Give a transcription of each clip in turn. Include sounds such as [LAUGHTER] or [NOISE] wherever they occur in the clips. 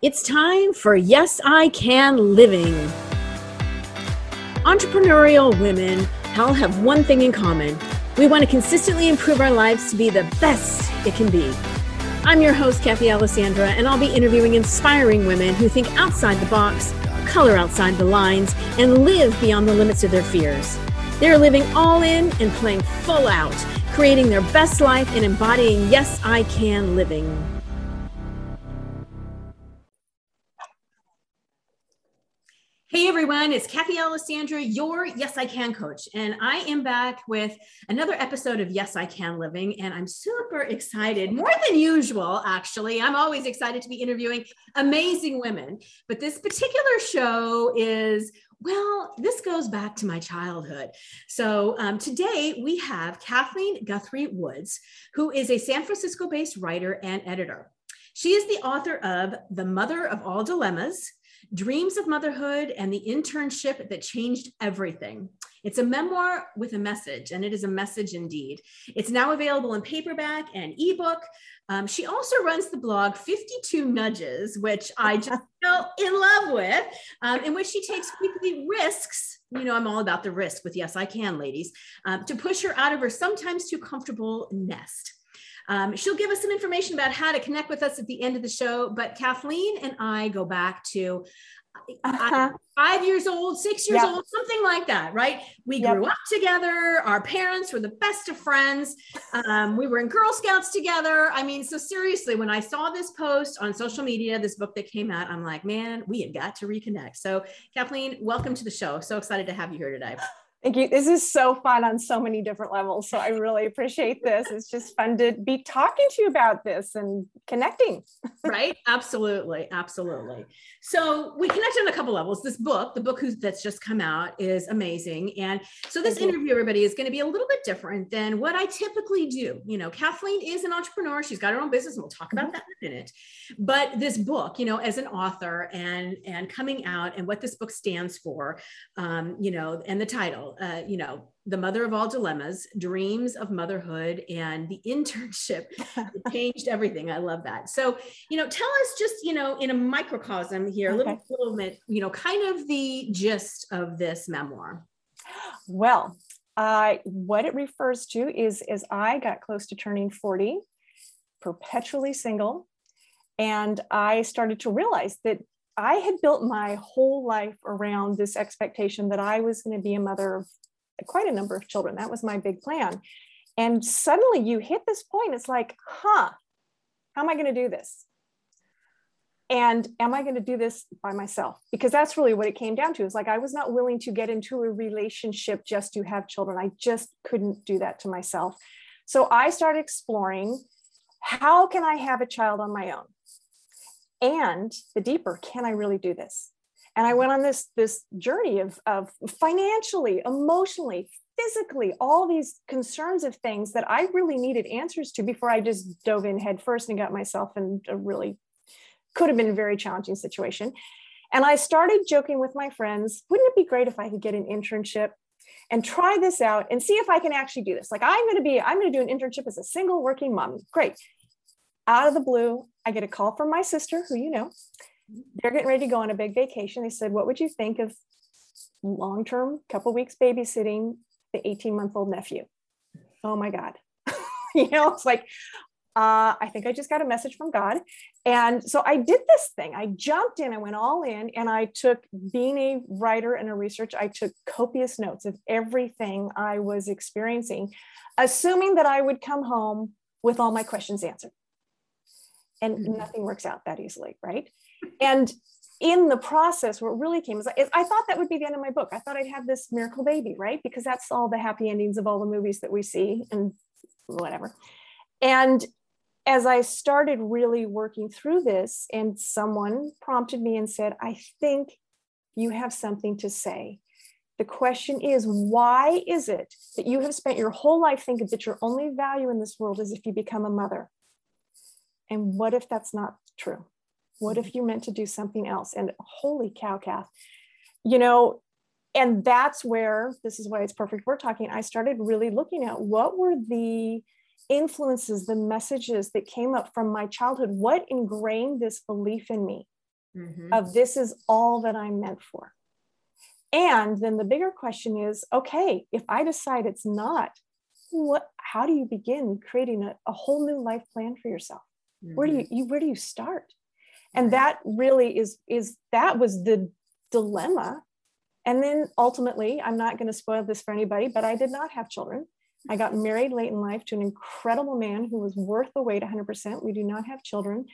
It's time for Yes, I Can Living. Entrepreneurial women all have one thing in common. We want to consistently improve our lives to be the best it can be. I'm your host, Kathy Alessandra, and I'll be interviewing inspiring women who think outside the box, color outside the lines, and live beyond the limits of their fears. They're living all in and playing full out, creating their best life and embodying Yes, I Can living. Hey everyone, it's Kathy Alessandra, your Yes I Can coach. And I am back with another episode of Yes I Can Living. And I'm super excited, more than usual, actually. I'm always excited to be interviewing amazing women. But this particular show is well, this goes back to my childhood. So um, today we have Kathleen Guthrie Woods, who is a San Francisco based writer and editor. She is the author of The Mother of All Dilemmas, Dreams of Motherhood and the Internship That Changed Everything. It's a memoir with a message, and it is a message indeed. It's now available in paperback and ebook. Um, she also runs the blog 52 Nudges, which I just [LAUGHS] fell in love with, um, in which she takes weekly risks. You know, I'm all about the risk with Yes, I Can, ladies, um, to push her out of her sometimes too comfortable nest. Um, she'll give us some information about how to connect with us at the end of the show. But Kathleen and I go back to uh-huh. five years old, six years yep. old, something like that, right? We yep. grew up together. Our parents were the best of friends. Um, we were in Girl Scouts together. I mean, so seriously, when I saw this post on social media, this book that came out, I'm like, man, we have got to reconnect. So, Kathleen, welcome to the show. So excited to have you here today. Thank you. This is so fun on so many different levels. So I really appreciate this. It's just fun to be talking to you about this and connecting. [LAUGHS] right? Absolutely. Absolutely. So we connected on a couple levels. This book, the book that's just come out, is amazing. And so this interview, everybody, is going to be a little bit different than what I typically do. You know, Kathleen is an entrepreneur. She's got her own business, and we'll talk about mm-hmm. that in a minute. But this book, you know, as an author and and coming out and what this book stands for, um, you know, and the title uh, you know, the mother of all dilemmas, dreams of motherhood, and the [LAUGHS] internship [LAUGHS] changed everything. I love that. So, you know, tell us just, you know, in a microcosm here, a little, little bit, you know, kind of the gist of this memoir. Well, uh, what it refers to is as I got close to turning 40, perpetually single, and I started to realize that I had built my whole life around this expectation that I was going to be a mother of quite a number of children. That was my big plan. And suddenly you hit this point, it's like, huh, how am I going to do this? And am I going to do this by myself? Because that's really what it came down to. Is like I was not willing to get into a relationship just to have children. I just couldn't do that to myself. So I started exploring how can I have a child on my own? And the deeper can i really do this? And i went on this this journey of, of financially emotionally physically all these concerns of things that i really needed answers to before i just dove in head first and got myself in a really could have been a very challenging situation. And i started joking with my friends wouldn't it be great if i could get an internship and try this out and see if i can actually do this? Like i'm going to be i'm going to do an internship as a single working mom. Great out of the blue, I get a call from my sister, who you know. They're getting ready to go on a big vacation. They said, What would you think of long term, couple weeks babysitting the 18 month old nephew? Oh my God. [LAUGHS] you know, it's like, uh, I think I just got a message from God. And so I did this thing. I jumped in, I went all in, and I took, being a writer and a researcher, I took copious notes of everything I was experiencing, assuming that I would come home with all my questions answered and mm-hmm. nothing works out that easily right? And in the process what really came is I, thought that would be the end of my book. I thought i'd have this miracle baby right? Because that's all the happy endings of all the movies that we see and whatever. And as i started really working through this and someone prompted me and said i think you have something to say. The question is why is it that you have spent your whole life thinking that your only value in this world is if you become a mother and what if that's not true? What if you meant to do something else? And holy cow, Kath, you know, and that's where this is why it's perfect we're talking. I started really looking at what were the influences, the messages that came up from my childhood, what ingrained this belief in me mm-hmm. of this is all that I'm meant for. And then the bigger question is okay, if I decide it's not, what how do you begin creating a, a whole new life plan for yourself? Mm-hmm. Where do you, you where do you start? And that really is is that was the dilemma. And then ultimately, I'm not going to spoil this for anybody, but I did not have children. I got married late in life to an incredible man who was worth the wait 100%. We do not have children.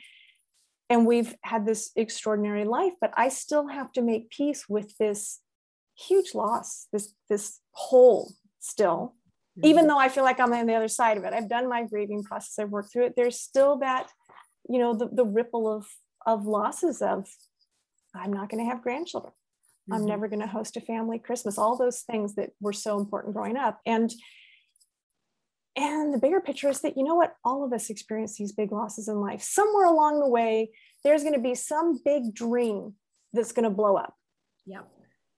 And we've had this extraordinary life, but I still have to make peace with this huge loss, this, this hole still. Mm-hmm. Even though I feel like I'm on the other side of it, I've done my grieving process, I've worked through it. There's still that, you know, the, the ripple of, of losses of I'm not going to have grandchildren. Mm-hmm. I'm never going to host a family Christmas, all those things that were so important growing up. And and the bigger picture is that, you know what, all of us experience these big losses in life. Somewhere along the way, there's going to be some big dream that's going to blow up. Yeah.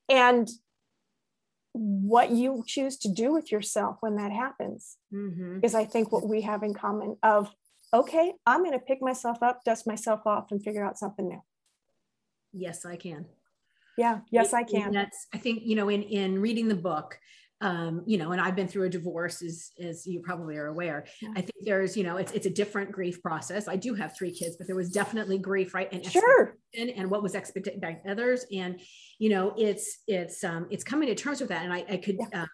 And what you choose to do with yourself when that happens mm-hmm. is, I think, what we have in common of, okay, I'm going to pick myself up, dust myself off, and figure out something new. Yes, I can. Yeah, yes, I can. That's, I think, you know, in, in reading the book, um, you know, and I've been through a divorce, as as you probably are aware. Yeah. I think there's, you know, it's it's a different grief process. I do have three kids, but there was definitely grief, right? And sure, and what was expected by others, and you know, it's it's um it's coming to terms with that. And I I could yeah. um,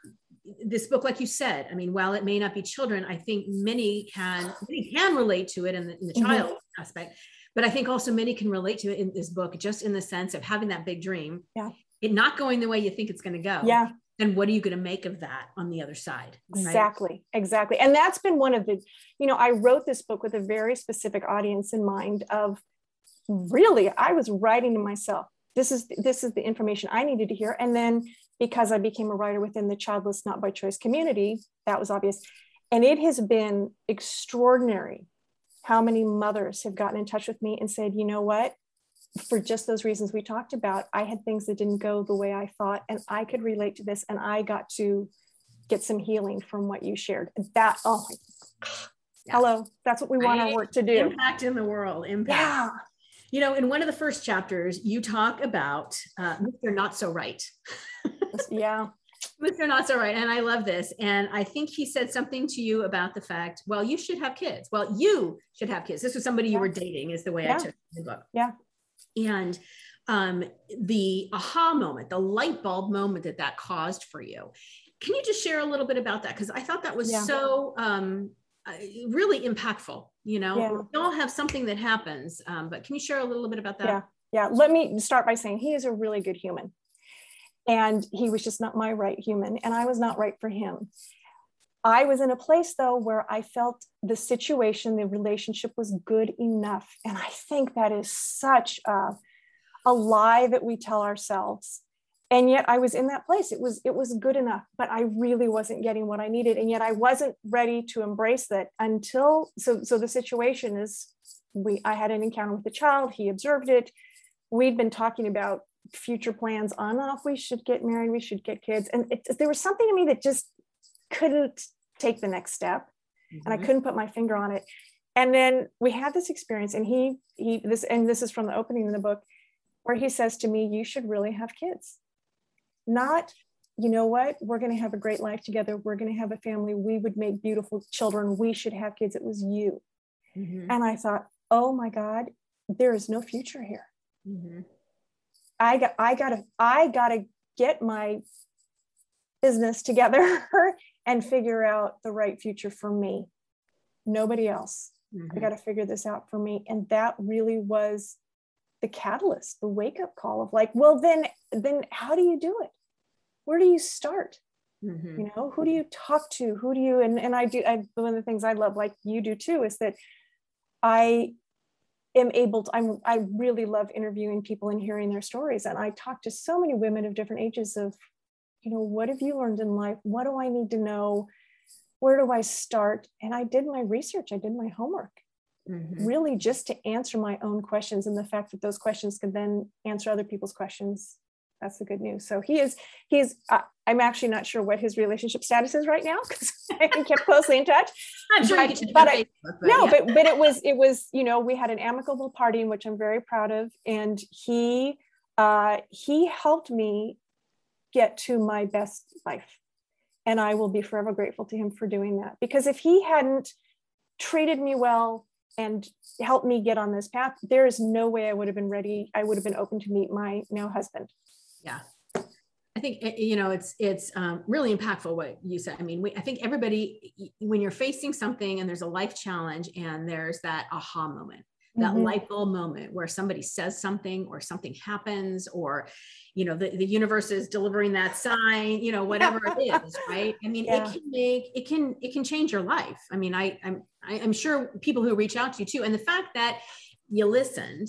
this book, like you said, I mean, while it may not be children, I think many can many can relate to it in the, in the mm-hmm. child aspect. But I think also many can relate to it in this book, just in the sense of having that big dream, yeah, it not going the way you think it's going to go, yeah, and what are you going to make of that on the other side right? exactly exactly. And that's been one of the you know i wrote this book with a very specific audience in mind of really i was writing to myself this is this is the information i needed to hear. And then because i became a writer within the childless not by choice community that was obvious. And it has been extraordinary how many mothers have gotten in touch with me and said you know what for just those reasons we talked about, I had things that didn't go the way I thought, and I could relate to this, and I got to get some healing from what you shared. That, oh, yeah. hello, that's what we want our work to do. Impact in the world, impact. Yeah. You know, in one of the first chapters, you talk about uh, Mr. Not So Right. yeah. [LAUGHS] Mr. Not So Right. And I love this. And I think he said something to you about the fact, well, you should have kids. Well, you should have kids. This was somebody you yeah. were dating, is the way yeah. I took the book. Yeah and um, the aha moment, the light bulb moment that that caused for you. Can you just share a little bit about that? Because I thought that was yeah. so um, uh, really impactful. You know, yeah. we all have something that happens, um, but can you share a little bit about that? Yeah, yeah. Let me start by saying he is a really good human, and he was just not my right human, and I was not right for him. I was in a place though where I felt the situation, the relationship was good enough. And I think that is such a, a lie that we tell ourselves. And yet I was in that place. It was it was good enough, but I really wasn't getting what I needed. And yet I wasn't ready to embrace that until so so the situation is we I had an encounter with the child, he observed it. We'd been talking about future plans on oh, and off. We should get married, we should get kids. And it, there was something to me that just couldn't take the next step mm-hmm. and i mm-hmm. couldn't put my finger on it. And then we had this experience and he he this and this is from the opening of the book where he says to me you should really have kids. Not you know what? We're going to have a great life together. We're going to have a family. We would make beautiful children. We should have kids. It was you. Mm-hmm. and i thought oh my god there is no future here. Mm-hmm. i got i gotta i gotta get my business together [LAUGHS] and figure out the right future for me, nobody else. Mm-hmm. I got to figure this out for me. And that really was the catalyst, the wake up call of like, well, then, then how do you do it? Where do you start? Mm-hmm. You know, who do you talk to? Who do you, and, and I do, I, one of the things I love, like you do too, is that I am able to, I'm, I really love interviewing people and hearing their stories. And I talk to so many women of different ages of you know, what have you learned in life? What do I need to know? Where do I start? And I did my research, I did my homework. Mm-hmm. Really, just to answer my own questions, and the fact that those questions could then answer other people's questions that's the good news. So he is, he is, uh, I'm actually not sure what his relationship status is right now because [LAUGHS] I kept closely in touch. I'm sure but, but I, but no, yeah. but but it was it was you know we had an amicable party in which I'm very proud of, and he uh, he helped me get to my best life, and I will be forever grateful to him for doing that. Because if he hadn't treated me well and helped me get on this path, there is no way I would have been ready. I would have been open to meet my now husband. yeah i think eh, you know it's it's um, really impactful what you said i mean we, i think everybody when you're facing something and there's a life challenge and there's that aha moment that Mhm. light bulb moment where somebody says something or something happens or you know the, the universe is delivering that sign you know whatever it [LAUGHS] is right i mean Yeah. it can make it can it can change your life i mean i i'm I, i'm sure people who reach out to you too and the fact that you listened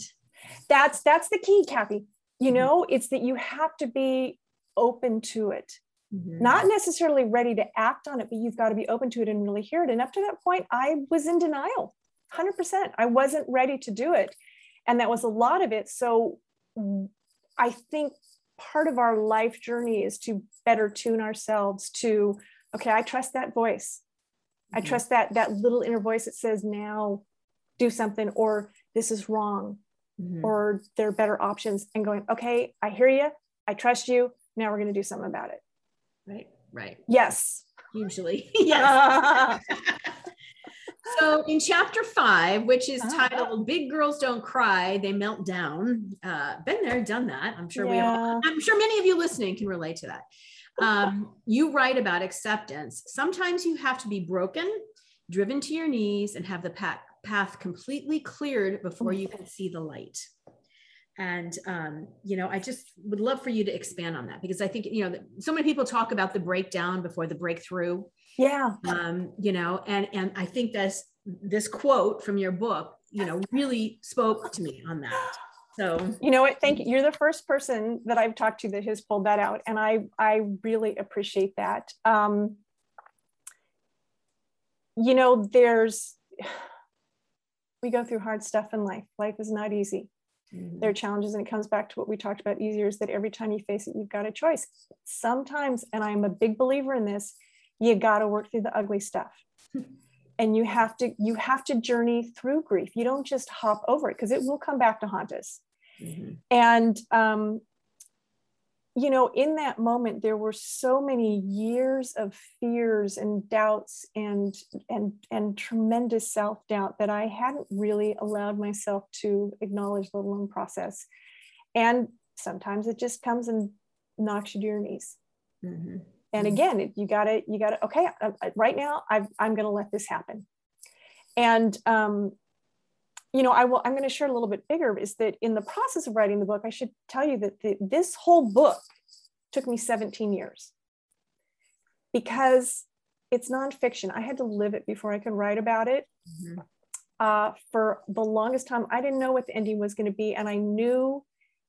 That's that's the key, Kathy. You Mhm. know, it's that you have to be open to it. Mhm. not necessarily ready to act on it, but you've got to be open to it and really hear it. And up to that point, I was in denial, 100%. I wasn't ready to do it. And that was a lot of it. So I think part of our life journey is to better tune ourselves to, okay, I trust that voice. I Mhm. trust that that little inner voice that says now do something or this is wrong Mhm. or there are better options and going, okay, I hear you. I trust you. Now we're going to do something about it. right right Yes. usually [LAUGHS] [LAUGHS] yes [LAUGHS] So in chapter five, which is Ah. titled "Big Girls Don't Cry, They Melt Down," uh, been there, done that. I'm sure we all. I'm sure many of you listening can relate to that. Um, you write about acceptance. Sometimes you have to be broken, driven to your knees, and have the path, path completely cleared before you can see the light. And um, you know, I just would love for you to expand on that because I think you know, so many people talk about the breakdown before the breakthrough Yeah. um, you know, and and I think that's this quote from your book, you know, really spoke to me on that. So You know what? Thank you. You're the first person that I've talked to that has pulled that out. And I, I really appreciate that. Um, you know, there's, [SIGHS] we go through hard stuff in life. Life is not easy. There are challenges, and it comes back to what we talked about easier is that every time you face it, you've got a choice. Sometimes, and I'm a big believer in this, you got to work through the ugly stuff. [LAUGHS] and you have to you have to journey through grief you don't just hop over it because it will come back to haunt us Mhm. and um, you know in that moment there were so many years of fears and doubts and and and tremendous self-doubt that i hadn't really allowed myself to acknowledge the alone process and sometimes it just comes and knocks you to your knees Mhm. And Mhm. again you got to you got to okay I, I- right now I've, i'm going to let this happen and um, you know i will i'm going to share a little bit bigger is that in the process of writing the book i should tell you that the, this whole book took me 17 years because it's nonfiction i had to live it before i could write about it Mhm. uh, for the longest time i didn't know what the ending was going to be and i knew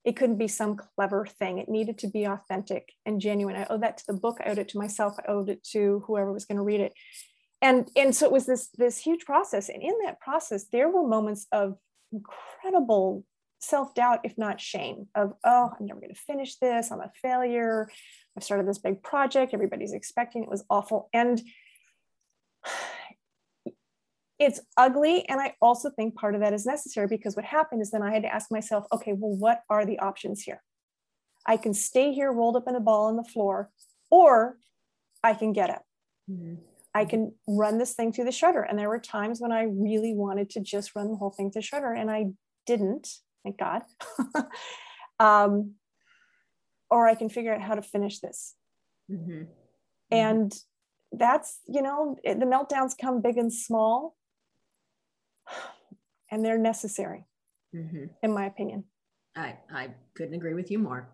it couldn't be some clever thing. It needed to be authentic and genuine. I owed that to the book. I owed it to myself. I owed it to whoever was going to read it. And and so it was this this huge process. And in that process there were moments of incredible self-doubt if not shame of oh i'm never going to finish this. I'm a failure. I've started this big project. Everybody's expecting it was awful. And it's ugly and i also think part of that is necessary because what happened is then i had to ask myself okay well what are the options here i can stay here rolled up in a ball on the floor or i can get up Mhm. I can run this thing through the shredder. And there were times when I really wanted to just run the whole thing through the shredder, and I didn't, thank God. [LAUGHS] um, or I can figure out how to finish this. Mhm. And that's, you know, it- the meltdowns come big and small, and they're necessary, Mhm. in my opinion. I I couldn't agree with you more.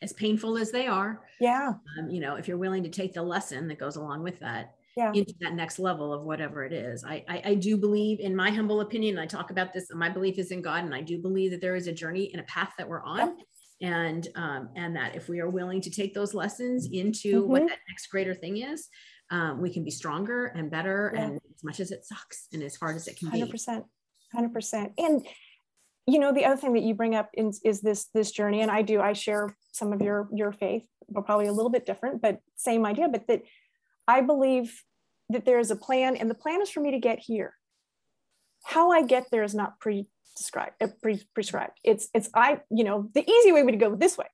As painful as they are, Yeah. um, you know, if you're willing to take the lesson that goes along with that, Yeah. into that next level of whatever it is. I, I, I do believe, in my humble opinion, I talk about this. My belief is in God, and I do believe that there is a journey and a path that we're on, and um, and that if we are willing to take those lessons into what Mhm. that next greater thing is, um, we can be stronger and better. Yeah. And as much as it sucks and as hard as it can be, Hundred percent, hundred percent. And you know, the other thing that you bring up is, is this this journey, and I do. I share some of your your faith, but probably a little bit different, but same idea. But that I believe that there is a plan, and the plan is for me to get here. How I get there is not pre-described, uh, pre- prescribed. It's it's I, you know, the easy way would go this way.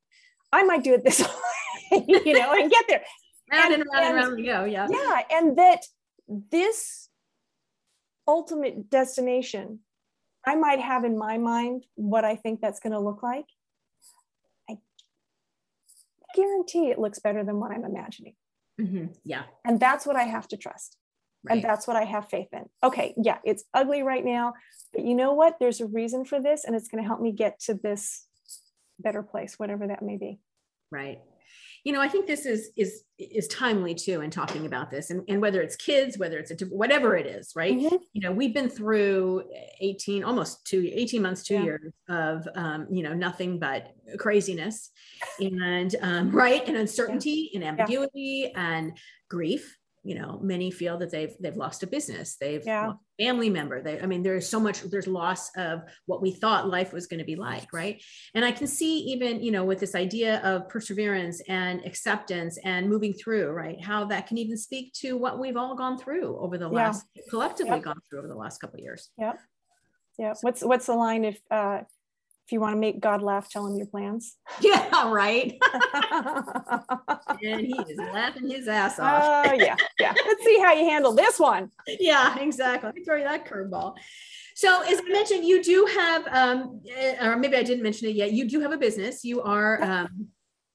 I might do it this [LAUGHS] way, you know, and get there. Round and, and round and round we go. Yeah. Yeah, and that this ultimate destination I might have in my mind what I think that's going to look like. I guarantee it looks better than what I'm imagining. Mm-hmm. Yeah. And that's what I have to trust. Right. And that's what I have faith in. Okay, yeah, it's ugly right now, but you know what? There's a reason for this, and it's going to help me get to this better place, whatever that may be. Right you know, I think this is is is timely too in talking about this, and, and whether it's kids, whether it's a, whatever it is, right? Mm-hmm. You know, we've been through 18, almost two, 18 months, two yeah. years of um, you know, nothing but craziness and um, right and uncertainty yeah. and ambiguity yeah. and grief you know many feel that they've they've lost a business they've yeah. family member they i mean there's so much there's loss of what we thought life was going to be like right and i can see even you know with this idea of perseverance and acceptance and moving through right how that can even speak to what we've all gone through over the last yeah. collectively yep. gone through over the last couple of years yeah yeah what's what's the line if uh if you want to make God laugh, tell him your plans. [LAUGHS] Yeah, right. [LAUGHS] and he is laughing his ass off. Oh, uh, yeah, yeah. Let's see how you handle this one. Yeah, exactly. Let me throw you that curveball. So, as I mentioned, you do have, um, eh, or maybe I didn't mention it yet. You do have a business. You are um,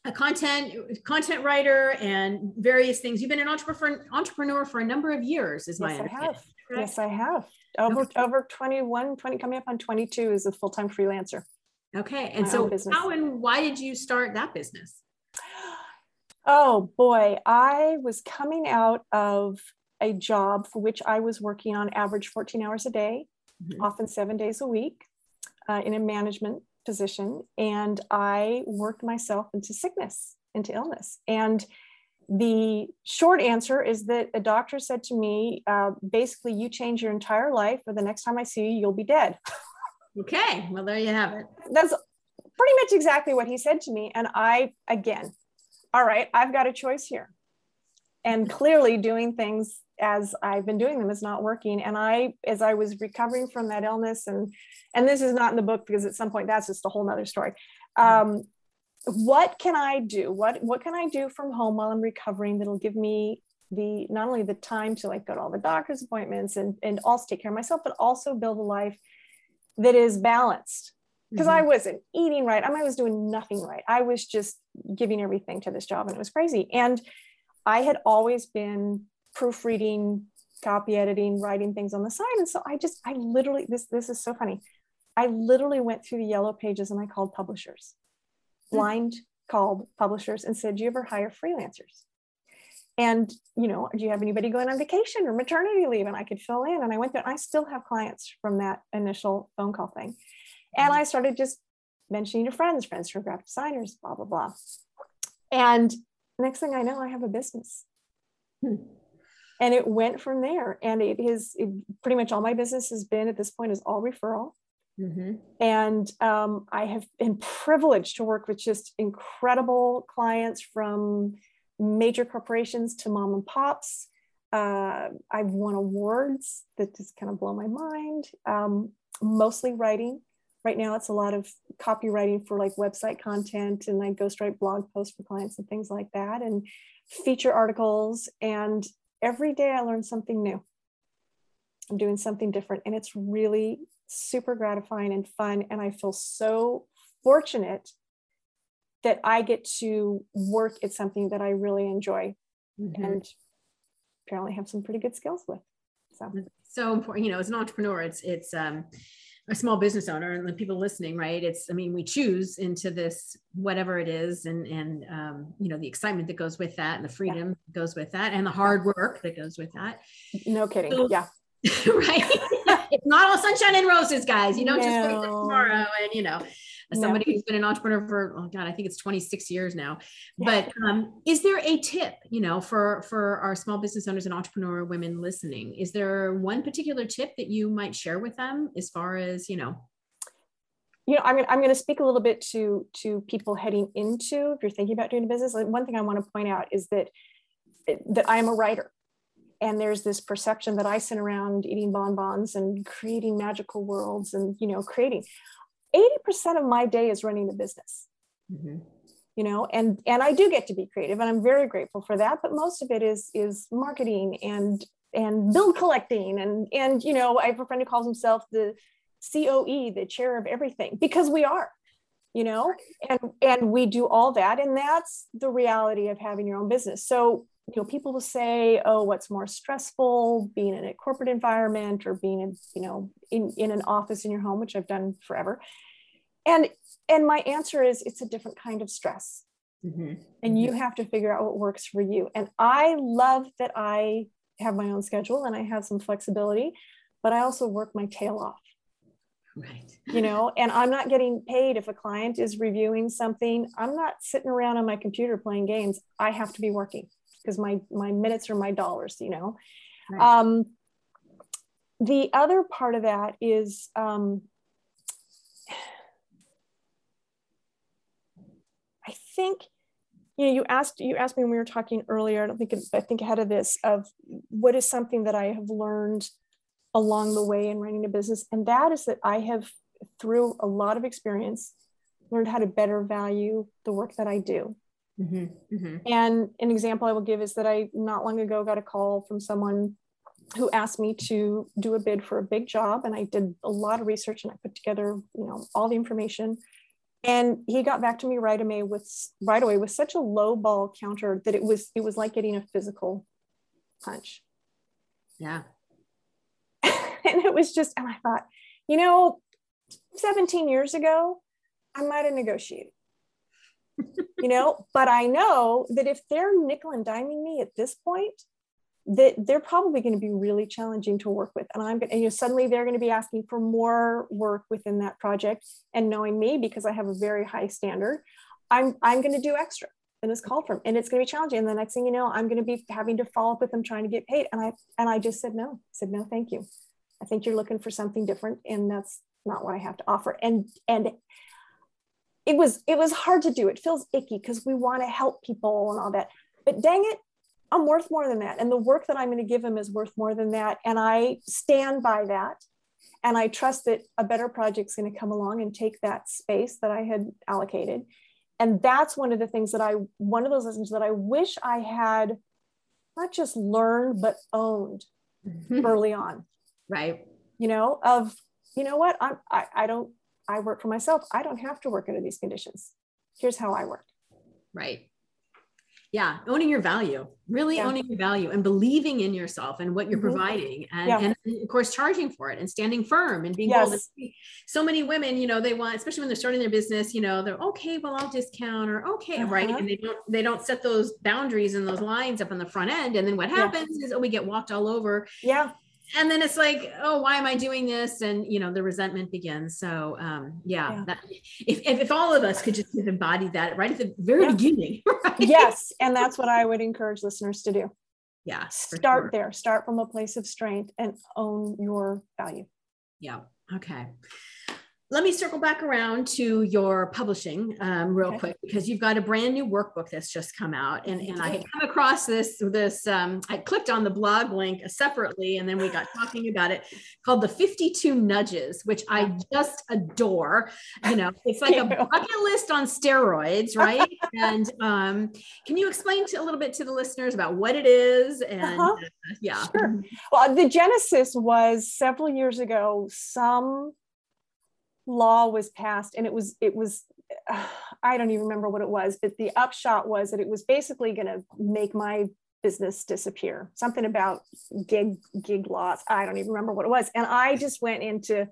a content content writer and various things. You've been an entrepreneur entrepreneur for a number of years, is my yes, I have. Yes, I have. Over okay. over 21, 20, coming up on 22 as a full-time freelancer. Okay. And so how and why did you start that business? Oh boy, I was coming out of a job for which I was working on average 14 hours a day, mm-hmm. often seven days a week, uh, in a management position. And I worked myself into sickness, into illness. And the short answer is that a doctor said to me, uh, basically, you change your entire life, or the next time I see you, you'll be dead. [LAUGHS] Okay, well, there you have it. That's pretty much exactly what he said to me. And I, again, all right, I've got a choice here. And clearly, doing things as I've been doing them is not working. And I, as I was recovering from that illness, and and this is not in the book because at some point that's just a whole nother story. Um, what can I do? What what can I do from home while I'm recovering that'll give me the not only the time to like go to all the doctor's appointments and and also take care of myself, but also build a life that is balanced because mm-hmm. I wasn't eating right. I, mean, I was doing nothing right. I was just giving everything to this job and it was crazy. And I had always been proofreading, copy editing, writing things on the side. And so I just, I literally, this, this is so funny. I literally went through the yellow pages and I called publishers, mm-hmm. blind called publishers and said, do you ever hire freelancers? And you know do you have anybody going on vacation or maternity leave? And i could fill in. And i went there i still have clients from that initial phone call thing. And mm-hmm. i started just mentioning to friends friends who are graphic designers blah blah blah. And next thing i know i have a business. Hmm. and it went from there. And it is it, pretty much all my business has been at this point is all referral. Mm-hmm. And um, I have been privileged to work with just incredible clients from major corporations to mom and pops. Uh, I've won awards that just kind of blow my mind. Um, mostly writing. Right now, it's a lot of copywriting for like website content, and I ghostwrite blog posts for clients and things like that, and feature articles. And every day I learn something new. I'm doing something different, and it's really super gratifying and fun. And I feel so fortunate that I get to work at something that I really enjoy mm-hmm. and apparently have some pretty good skills with. So so important, you know, as an entrepreneur, it's it's um a small business owner and the people listening, right? It's, I mean, we choose into this, whatever it is, and, and, um, you know, the excitement that goes with that and the freedom yeah. that goes with that and the hard work that goes with that. No kidding. So, yeah. [LAUGHS] right. [LAUGHS] it's not all sunshine and roses, guys. You don't no. just wake up tomorrow and, you know, as somebody who's been an entrepreneur for oh god i think it's 26 years now. But um, is there a tip you know for for our small business owners and entrepreneur women listening? Is there one particular tip that you might share with them as far as you know? You know, I'm gonna, I'm going to speak a little bit to to people heading into if you're thinking about doing a business. Like one thing I want to point out is that that I am a writer, and there's this perception that I sit around eating bonbons and creating magical worlds and you know creating. Eighty percent of my day is running the business. Mm-hmm. You know, and and I do get to be creative, and I'm very grateful for that. But most of it is is marketing and and bill collecting and and you know I have a friend who calls himself the COE, the chair of everything, because we are, you know, and and we do all that, and that's the reality of having your own business. So you know, people will say, "Oh, what's more stressful, being in a corporate environment or being in, you know, in in an office in your home," which I've done forever. And and my answer is, it's a different kind of stress, mm-hmm. and you have to figure out what works for you. And I love that I have my own schedule and I have some flexibility, but I also work my tail off. Right. You know, and I'm not getting paid if a client is reviewing something. I'm not sitting around on my computer playing games. I have to be working because my my minutes are my dollars, you know. Right. Um, the other part of that is um, I think you know you asked you asked me when we were talking earlier i don't think i think ahead of this of what is something that i have learned along the way in running a business. And that is that I have, through a lot of experience, learned how to better value the work that I do. Mm-hmm, mm-hmm. And an example I will give is that I not long ago got a call from someone who asked me to do a bid for a big job. And I did a lot of research and I put together, you know, all the information. And he got back to me right away with right away with such a low ball counter that it was it was like getting a physical punch. Yeah. [LAUGHS] and it was just, and I thought, you know, 17 years ago, I might have negotiated. You know, but I know that if they're nickel and diming me at this point, that they're probably going to be really challenging to work with. And I'm going to, you know, suddenly they're going to be asking for more work within that project. And knowing me, because I have a very high standard, I'm, I'm going to do extra than is called for. And it's going to be challenging. And the next thing you know, I'm going to be having to follow up with them trying to get paid. And I, and I just said, no, I said, no, thank you. I think you're looking for something different and that's not what I have to offer. And and it was it was hard to do. It feels icky because we want to help people and all that. But dang it, I'm worth more than that. And the work that I'm going to give them is worth more than that. And I stand by that. And I trust that a better project's going to come along and take that space that I had allocated. And that's one of the things that I, one of those lessons that I wish I had not just learned, but owned mm-hmm. [LAUGHS] early on. Right. You know, of, you know what, I'm, I, I don't, I work for myself. I don't have to work under these conditions. Here's how I work. Right. Yeah. Owning your value, really yeah. owning your value and believing in yourself and what you're mm-hmm. providing. And, yeah. and, of course, charging for it and standing firm and being yes. bold. So many women, you know, they want, especially when they're starting their business, you know, they're okay, well, I'll discount or okay. Uh-huh. Right. And they don't, they don't set those boundaries and those lines up on the front end. And then what happens yeah. is, oh, we get walked all over. Yeah and then it's like oh why am i doing this and you know the resentment begins so um yeah, yeah. That, if, if, if all of us could just embody that right at the very yeah. beginning [LAUGHS] right? yes and that's what i would encourage listeners to do yeah start sure. there start from a place of strength and own your value yeah okay let me circle back around to your publishing um, real okay. quick because you've got a brand new workbook that's just come out and, and i had come across this this um, i clicked on the blog link separately and then we got [LAUGHS] talking about it called the 52 nudges which i just adore you know it's like a [LAUGHS] bucket list on steroids right and um, can you explain to, a little bit to the listeners about what it is and uh-huh. uh, yeah sure. well the genesis was several years ago some law was passed and it was it was uh, [SIGHS] i don't even remember what it was but the upshot was that it was basically going to make my business disappear. Something about gig gig laws i don't even remember what it was. And i just went into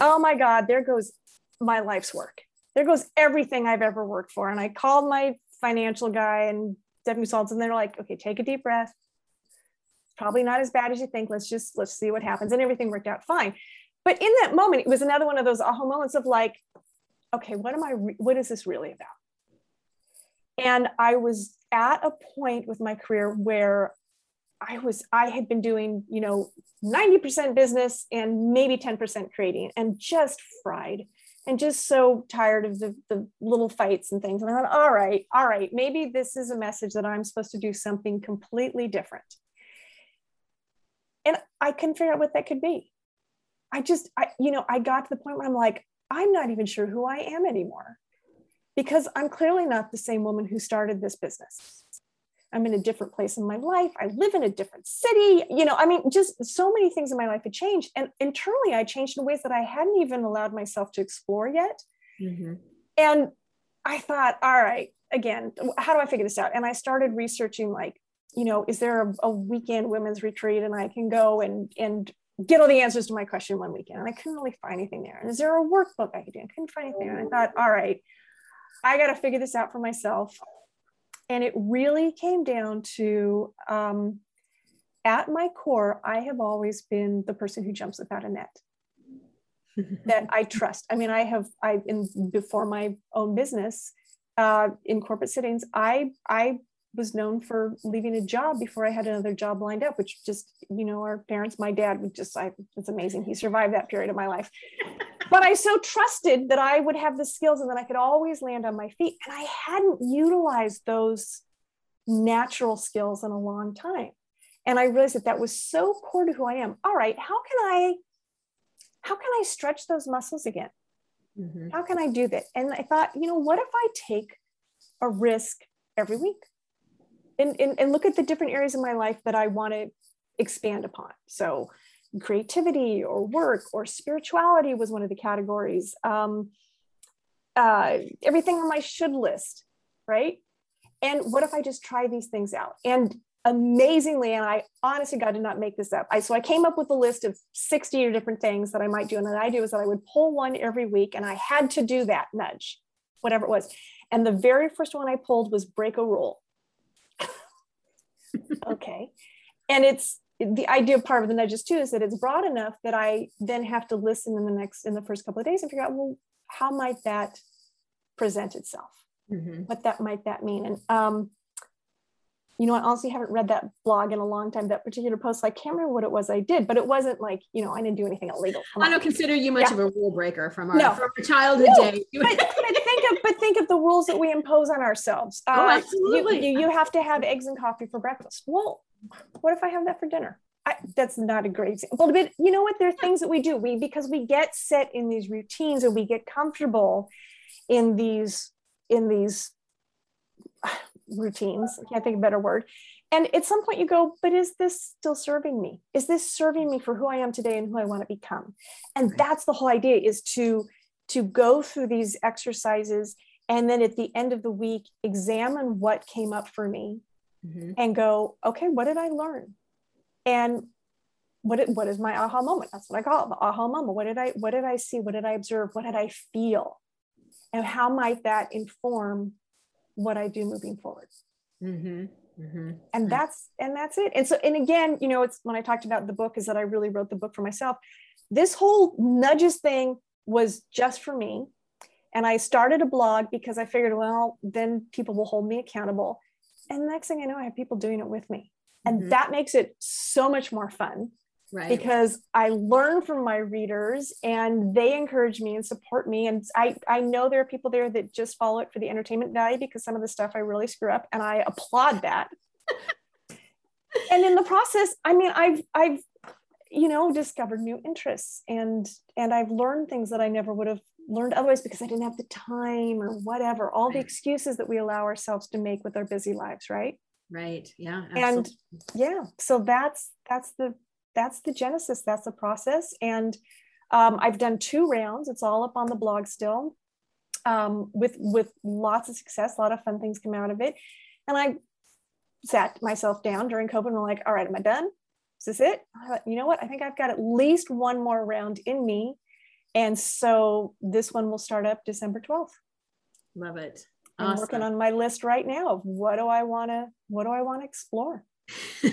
oh my god there goes my life's work. There goes everything i've ever worked for. And i called my financial guy and debt consultants and they're like okay take a deep breath. It's probably not as bad as you think. Let's just let's see what happens. And everything worked out fine but in that moment, it was another one of those aha moments of like, okay, what am I, re- what is this really about? And I was at a point with my career where I was, I had been doing, you know, 90% business and maybe 10% creating and just fried and just so tired of the, the little fights and things. And I thought, all right, all right, maybe this is a message that I'm supposed to do something completely different. And I couldn't figure out what that could be. I just, I, you know, I got to the point where I'm like, I'm not even sure who I am anymore because I'm clearly not the same woman who started this business. I'm in a different place in my life. I live in a different city. You know, I mean, just so many things in my life had changed. And internally, I changed in ways that I hadn't even allowed myself to explore yet. Mm-hmm. And I thought, all right, again, how do I figure this out? And I started researching, like, you know, is there a, a weekend women's retreat and I can go and and get all the answers to my question one weekend? And I couldn't really find anything there. And is there a workbook I could do? I couldn't find anything. And I thought, all right, I got to figure this out for myself. And it really came down to um, at my core, I have always been the person who jumps without a net. [LAUGHS] that I trust. I mean, I have I in before my own business uh, in corporate settings, I I was known for leaving a job before I had another job lined up, which just, you know, our parents, my dad would just, I, it's amazing. He survived that period of my life. [LAUGHS] but I so trusted that I would have the skills and that I could always land on my feet. And I hadn't utilized those natural skills in a long time. And I realized that that was so core to who I am. All right, how can I, how can I stretch those muscles again? Mm-hmm. How can I do that? And I thought, you know, what if I take a risk every week? And, and, and look at the different areas of my life that I want to expand upon. So creativity or work or spirituality was one of the categories. Um, uh, everything on my should list, right? And what if I just try these things out? And amazingly, and I honestly God did not make this up. I so I came up with a list of 60 different things that I might do. And the idea was that I would pull one every week and I had to do that nudge, whatever it was. And the very first one I pulled was break a rule okay. And it's the idea part of the nudges too is that it's broad enough that I then have to listen in the next in the first couple of days and figure out well how might that present itself, mm-hmm. what that might that mean, and um, you know, I honestly haven't read that blog in a long time, that particular post. I can't remember what it was I did, but it wasn't like, you know, I didn't do anything illegal. I don't consider you much yeah. of a rule breaker from our, no. from our childhood no, days. but, but, think of, but think of the rules that we impose on ourselves. Oh, uh, absolutely. You, you, you, have to have eggs and coffee for breakfast. Well, what if I have that for dinner? I, that's not a great example, but you know what? There are things that we do. We, because we get set in these routines and we get comfortable in these, in these [SIGHS] routines. I can't think of a better word. And at some point you go, but is this still serving me? Is this serving me for who I am today and who I want to become? And that's the whole idea is to to go through these exercises and then at the end of the week examine what came up for me mm-hmm. and go, okay, what did I learn? And what, what is my aha moment? That's what I call it, the aha moment. What did I what did I see? What did I observe? What did I feel? And how might that inform what I do moving forward. Mm-hmm. Mm-hmm. And that's and that's it. And so and again, you know, it's when I talked about the book is that I really wrote the book for myself. This whole nudges thing was just for me. And I started a blog because I figured, well, then people will hold me accountable. And the next thing I know, I have people doing it with me. And mm-hmm. that makes it so much more fun right. because I learn from my readers and they encourage me and support me. And I, I know there are people there that just follow it for the entertainment value because some of the stuff I really screw up and I applaud that. [LAUGHS] and in the process, I mean, I've, I've, you know, discovered new interests and, and I've learned things that I never would have learned otherwise because I didn't have the time or whatever, all the excuses that we allow ourselves to make with our busy lives. Right. Right. Yeah. Absolutely. And yeah, so that's, that's the, that's the genesis that's the process and um, i've done two rounds it's all up on the blog still um, with with lots of success a lot of fun things come out of it and i sat myself down during covid and we're like all right am i done is this it? Thought, you know what? I think i've got at least one more round in me. And so this one will start up december 12th love it. I'm working on my list right now of what do i want to what do i want to explore? [LAUGHS]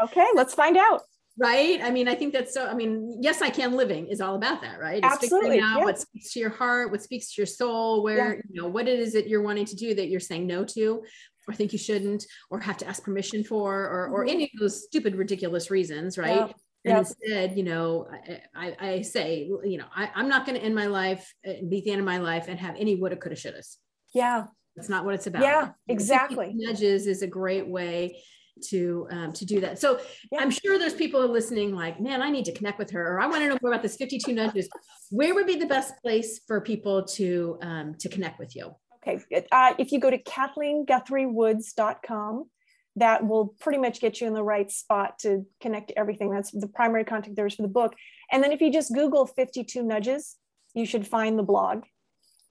Okay let's find out. Right? I mean i think that's so i mean yes i can living is all about that right? It's absolutely out yeah. what speaks to your heart what speaks to your soul where yeah. you know what it is that you're wanting to do that you're saying no to or think you shouldn't or have to ask permission for or, or mm-hmm. any of those stupid ridiculous reasons right And yep. instead, you know, I, I, I say, you know, I, am not going to end my life, uh, be the end of my life and have any woulda, coulda, shouldas. Yeah. That's not what it's about. Yeah, exactly. Nudges is a great way to um, to do that. So yeah. I'm sure there's people listening like, man, I need to connect with her, or I want to know more about this 52 nudges. Where would be the best place for people to um, to connect with you? Okay, uh, if you go to KathleenGuthrieWoods.com, that will pretty much get you in the right spot to connect to everything. That's the primary contact there is for the book. And then if you just Google 52 nudges, you should find the blog.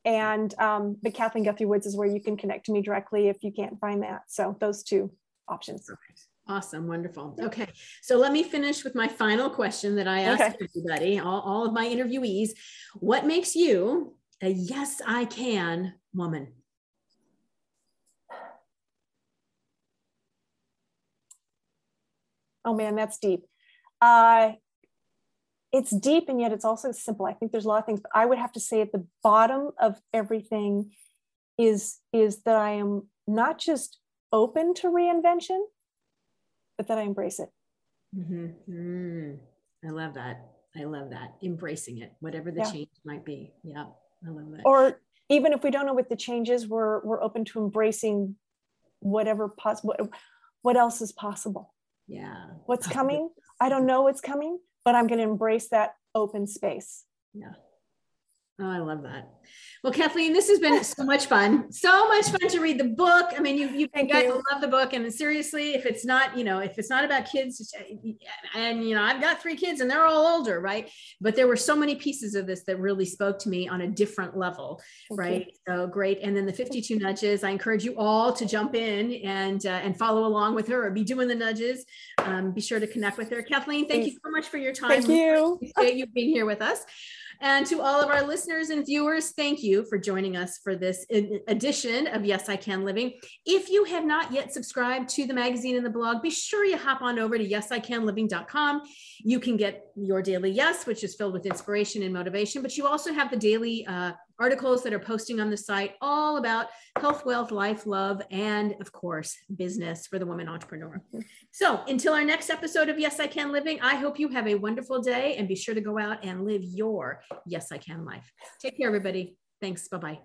And um, but Kathleen Guthrie Woods is where you can connect to me directly if you can't find that. So those two options. Perfect. Awesome, wonderful. Okay, so let me finish with my final question that I asked okay. everybody, all, all of my interviewees. What makes you a yes, I can woman? Oh man, that's deep. Uh, it's deep and yet it's also simple. I think there's a lot of things, but I would have to say at the bottom of everything is is that I am not just open to reinvention, but that I embrace it. Mm-hmm. Mm. I love that. I love that. Embracing it, whatever the yeah. change might be. Yeah, I love that. Or even if we don't know what the change is, we're we're open to embracing whatever possible. What else is possible? Yeah. What's [LAUGHS] coming? I don't know what's coming, but I'm going to embrace that open space. Yeah. Oh, I love that. Well, Kathleen, this has been [LAUGHS] so much fun. So much fun to read the book. I mean, you you Thank guys you. love the book, and seriously, if it's not, you know, if it's not about kids, and you know, I've got three kids, and they're all older, right? But there were so many pieces of this that really spoke to me on a different level, Thank right? You. So great. And then the 52 nudges. I encourage you all to jump in and uh, and follow along with her, or be doing the nudges. Um, be sure to connect with her. Kathleen, thank Thanks. you so much for your time. Thank you. Appreciate you being here with us. And to all of our listeners and viewers, thank you for joining us for this edition of Yes, I Can Living. If you have not yet subscribed to the magazine and the blog, be sure you hop on over to yesicanliving.com. You can get your daily yes, which is filled with inspiration and motivation, but you also have the daily uh, articles that are posting on the site all about health, wealth, life, love, and of course, business for the woman entrepreneur. So until our next episode of Yes, I Can Living, I hope you have a wonderful day and be sure to go out and live your Yes, I Can life. Take care, everybody. Thanks. Bye bye.